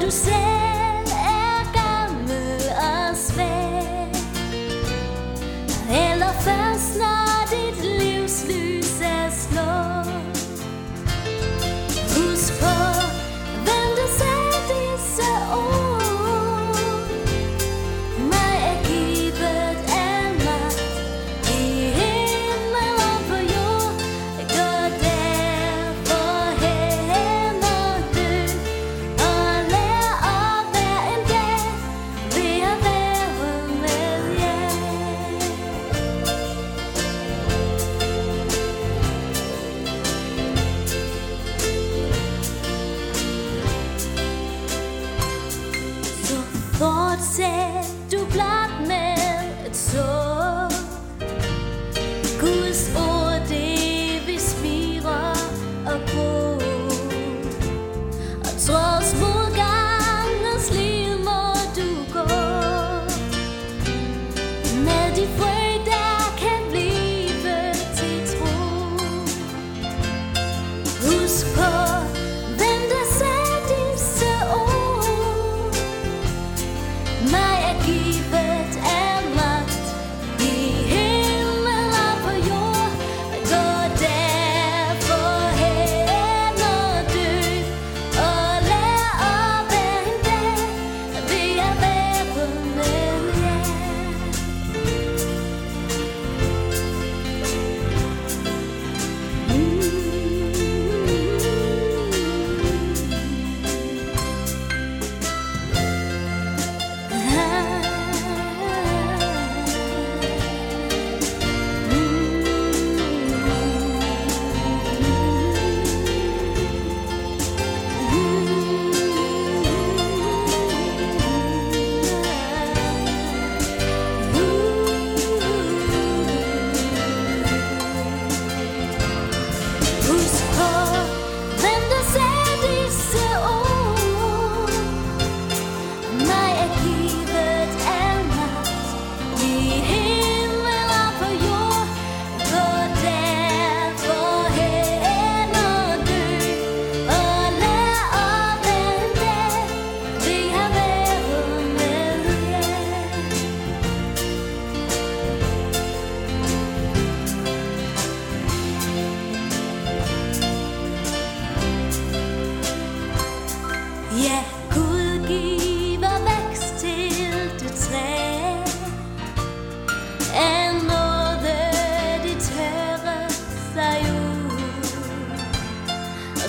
do céu.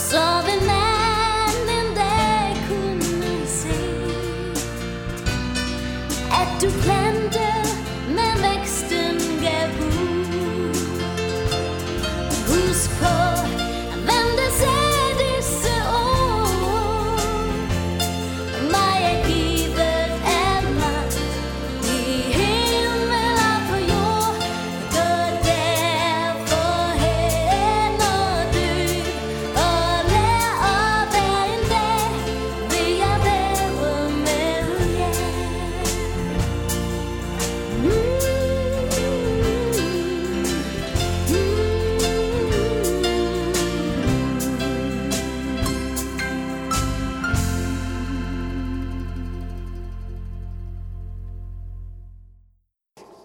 Og så vil man en dag kunne se At du plantede,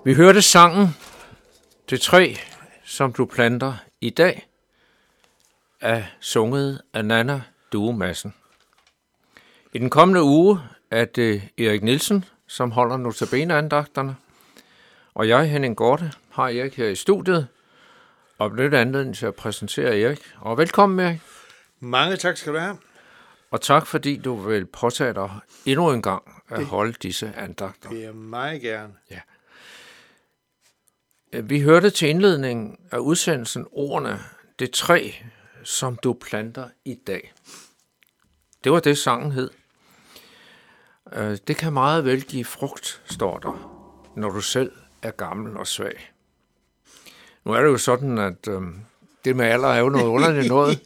Vi hørte sangen Det træ, som du planter i dag, er sunget af Nana Due Madsen. I den kommende uge er det Erik Nielsen, som holder notabeneandagterne, og jeg, Henning Gorte, har Erik her i studiet, og benytter anledning til at præsentere Erik. Og velkommen, Erik. Mange tak skal du have. Og tak, fordi du vil påtage dig endnu en gang at holde disse andagter. Det er meget gerne. Vi hørte til indledningen af udsendelsen ordene, det træ, som du planter i dag. Det var det, sangen hed. Øh, Det kan meget vel give frugt, står der, når du selv er gammel og svag. Nu er det jo sådan, at øh, det med alder er jo noget underligt noget,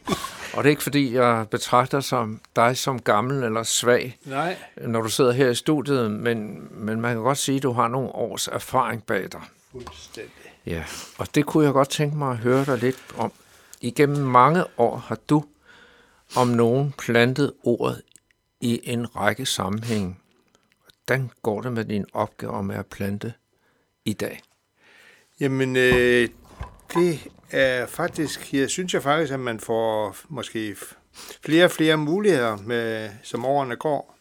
og det er ikke fordi, jeg betragter som dig som gammel eller svag, Nej, når du sidder her i studiet, men, men man kan godt sige, at du har nogle års erfaring bag dig. Fuldstændig. Ja, og det kunne jeg godt tænke mig at høre dig lidt om. Igennem mange år har du om nogen plantet ordet i en række sammenhænge. Hvordan går det med din opgave med at plante i dag? Jamen, øh, det er faktisk, jeg synes jeg faktisk, at man får måske flere og flere muligheder, med, som årene går.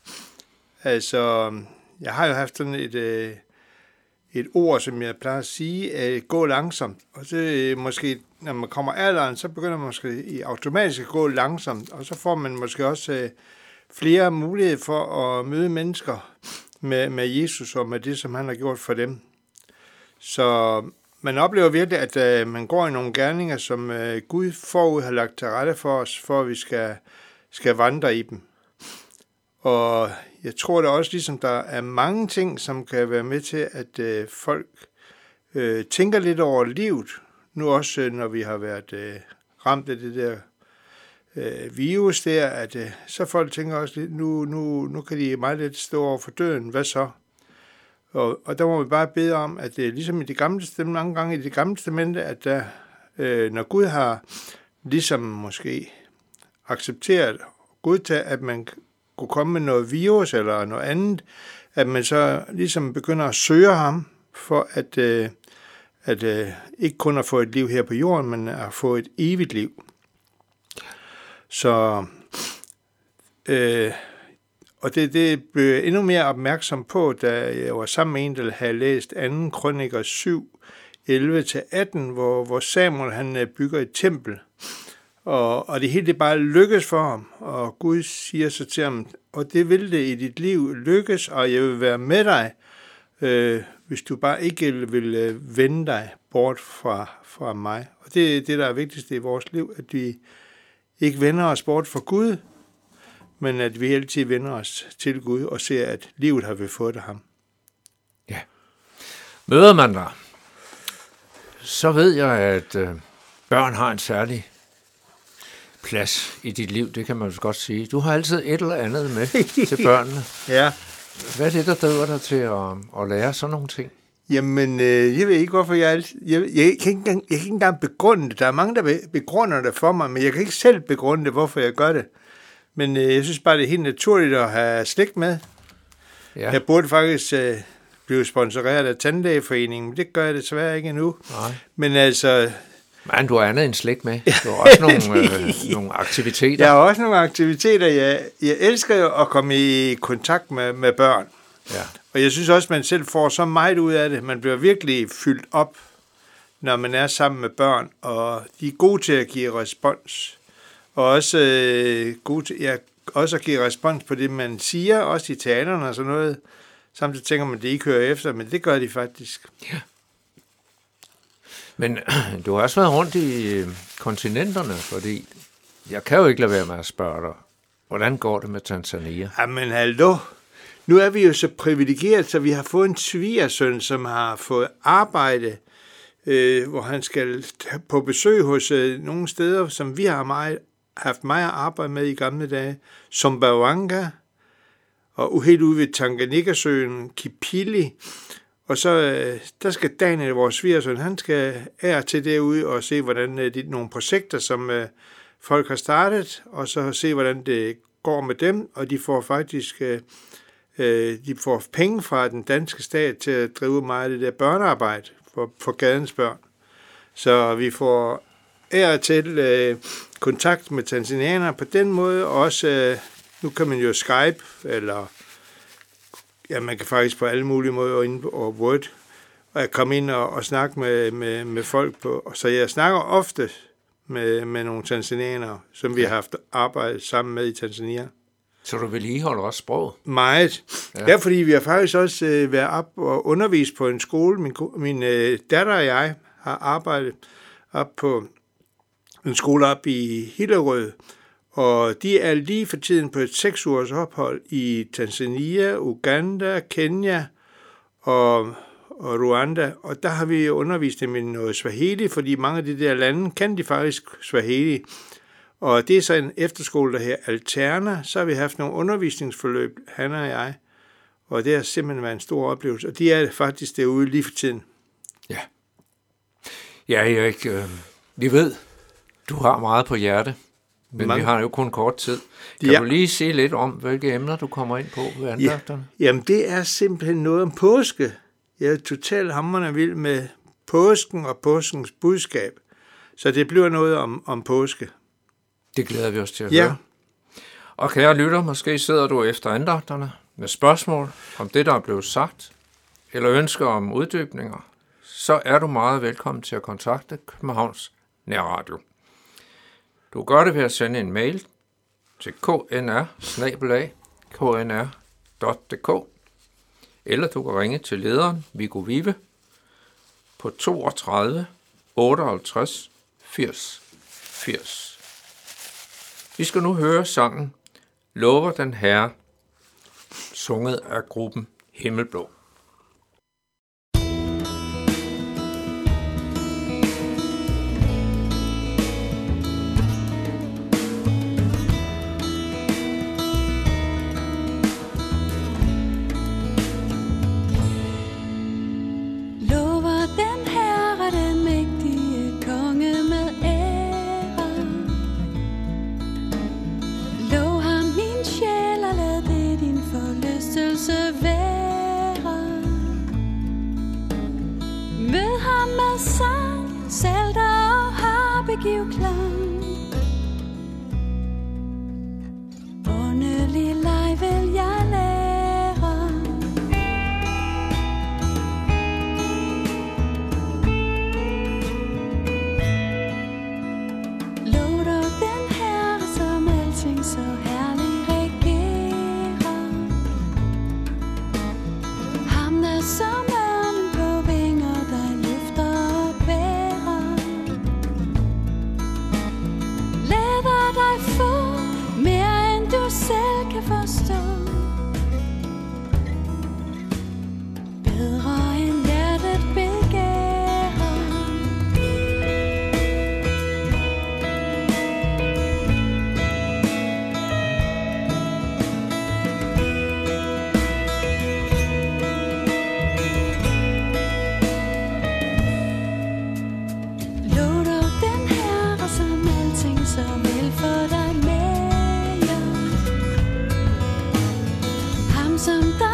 Altså, jeg har jo haft sådan et, øh, et ord, som jeg plejer at sige, at gå langsomt. Og så øh, måske, når man kommer alderen, så begynder man måske i automatisk at gå langsomt, og så får man måske også øh, flere muligheder for at møde mennesker med, med Jesus og med det, som han har gjort for dem. Så man oplever virkelig, at øh, man går i nogle gerninger, som øh, Gud forud har lagt til rette for os, for at vi skal, skal vandre i dem. Og jeg tror da også, ligesom der er mange ting, som kan være med til, at øh, folk øh, tænker lidt over livet. Nu også, øh, når vi har været øh, ramt af det der øh, virus der, at øh, så folk tænker også nu, nu, nu kan de meget lidt stå over for døden. Hvad så? Og, og der må vi bare bede om, at det er ligesom i det gamle testamente, mange gange i det gamle testamente, at der, øh, når Gud har ligesom måske accepteret, godtaget, at man skulle komme med noget virus eller noget andet, at man så ligesom begynder at søge ham for at, øh, at øh, ikke kun at få et liv her på jorden, men at få et evigt liv. Så øh, og det, det blev jeg endnu mere opmærksom på, da jeg var sammen med en, der havde læst 2. kroniker 7, 11-18, hvor, hvor Samuel han øh, bygger et tempel. Og, og det hele det bare lykkes for ham, og Gud siger så til ham, og det vil det i dit liv lykkes, og jeg vil være med dig, øh, hvis du bare ikke vil øh, vende dig bort fra, fra mig. Og det er det, der er vigtigst i vores liv, at vi ikke vender os bort fra Gud, men at vi altid vender os til Gud og ser, at livet har vi fået af ham. Ja. Møder man dig, så ved jeg, at øh, børn har en særlig plads i dit liv, det kan man jo godt sige. Du har altid et eller andet med til børnene. Ja. Hvad er det, der driver dig til at, at lære sådan nogle ting? Jamen, øh, jeg ved ikke, hvorfor jeg... alt- Jeg, jeg, kan ikke engang, jeg kan ikke engang begrunde det. Der er mange, der be- begrunder det for mig, men jeg kan ikke selv begrunde det, hvorfor jeg gør det. Men øh, jeg synes bare, det er helt naturligt at have slægt med. Ja, Jeg burde faktisk øh, blive sponsoreret af Tandlægeforeningen, men det gør jeg desværre ikke endnu. nej. Men altså, Men du har andet end slægt med. Du har også nogle, øh, nogle aktiviteter. der er også nogle aktiviteter. Jeg, jeg elsker jo at komme i kontakt med, med børn. Ja. Og jeg synes også, man selv får så meget ud af det. Man bliver virkelig fyldt op, når man er sammen med børn, og de er gode til at give respons. Og også, øh, gode til, ja, også at give respons på det, man siger, også i teaterne og sådan noget. Samtidig tænker man, at de ikke hører efter, men det gør de faktisk. Men du har også været rundt i øh, kontinenterne, fordi jeg kan jo ikke lade være med at spørge dig, hvordan går det med Tanzania? Jamen hallo, nu er vi jo så privilegeret, så vi har fået en svigersøn, som har fået arbejde, øh, hvor han skal på besøg hos øh, nogle steder, som vi har meget, haft meget at arbejde med i gamle dage, som Bawanga, og helt ude ved Tanganyika-søen, Kipili, og så øh, der skal Daniel, vores svigersøn, han skal ære til derude og se, hvordan øh, de, nogle projekter, som øh, folk har startet, og så se, hvordan det går med dem, og de får faktisk øh, øh de får penge fra den danske stat til at drive meget af det der børnearbejde for, for gadens børn. Så vi får ære til øh, kontakt med tanzanianere på den måde, og også, øh, nu kan man jo Skype, eller ja, man kan faktisk på alle mulige måder inde på Word, og jeg komme ind og, og snakke med, med, med folk på. Så jeg snakker ofte med, med nogle tanzanianere, som vi har haft arbejdet sammen med i Tanzania. Så du vedligeholder også sproget? Meget. Ja. ja, fordi vi har faktisk også øh, været op og undervist på en skole. Min, min øh, datter og jeg har arbejdet op på en skole op i Hillerød, og de er lige for tiden på et seks ugers ophold i Tanzania, Uganda, Kenya og, og Rwanda. Og der har vi undervist dem i noget Swahili, fordi mange af de der lande kan de faktisk Swahili. Og det er så en efterskole, der her Alterna. Så har vi haft nogle undervisningsforløb, han og jeg. Og det har simpelthen været en stor oplevelse. Og de er faktisk derude lige for tiden. Ja. Ja, Erik, øh, vi ved, du har meget på hjerte. Men Mange- vi har jo kun kort tid. Kan Ja. du lige sige lidt om, hvilke emner du kommer ind på ved andagterne? Jamen, det er simpelthen noget om påske. Jeg er totalt hammerende vild med påsken og påskens budskab. Så det bliver noget om, om påske. Det glæder vi os til at Ja. høre. Og kære lytter, måske sidder du efter andagterne med spørgsmål om det, der er blevet sagt, eller ønsker om uddybninger, så er du meget velkommen til at kontakte Københavns Nærradio. Du gør det ved at sende en mail til knr knr.dk eller du kan ringe til lederen Viggo Vive på 32 58 80 80. Vi skal nu høre sangen Lover den Herre, sunget af gruppen Himmelblå. Selv Ham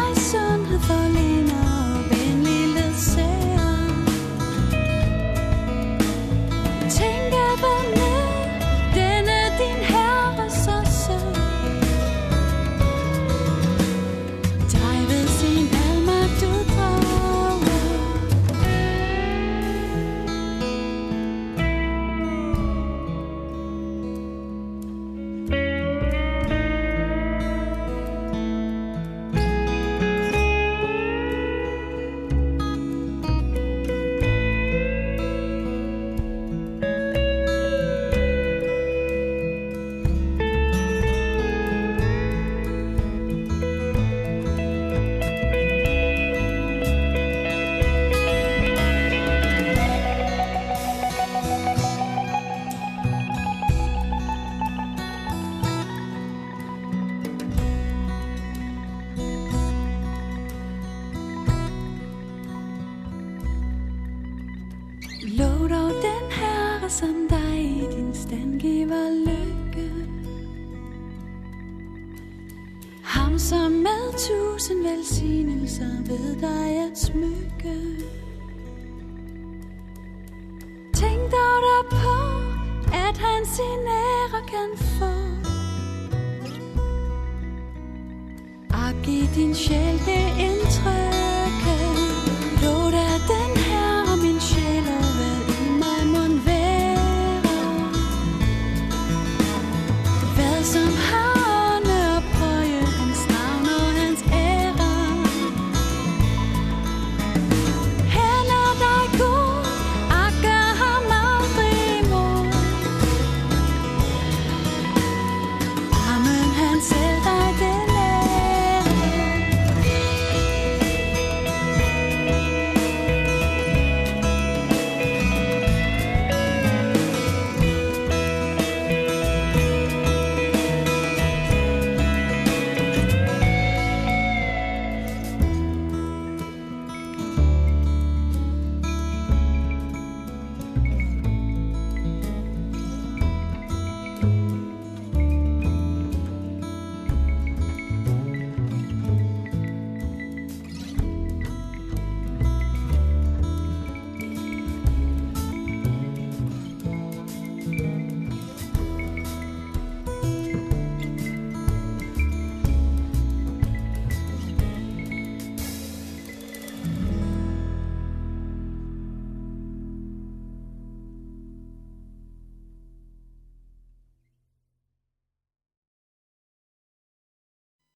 herre, som dig i din stand giver lykke. Ham, som med tusind velsignelser ved dig at smykke. Tænk dog der på, at han sin ære kan få. Og giv din sjæl det ind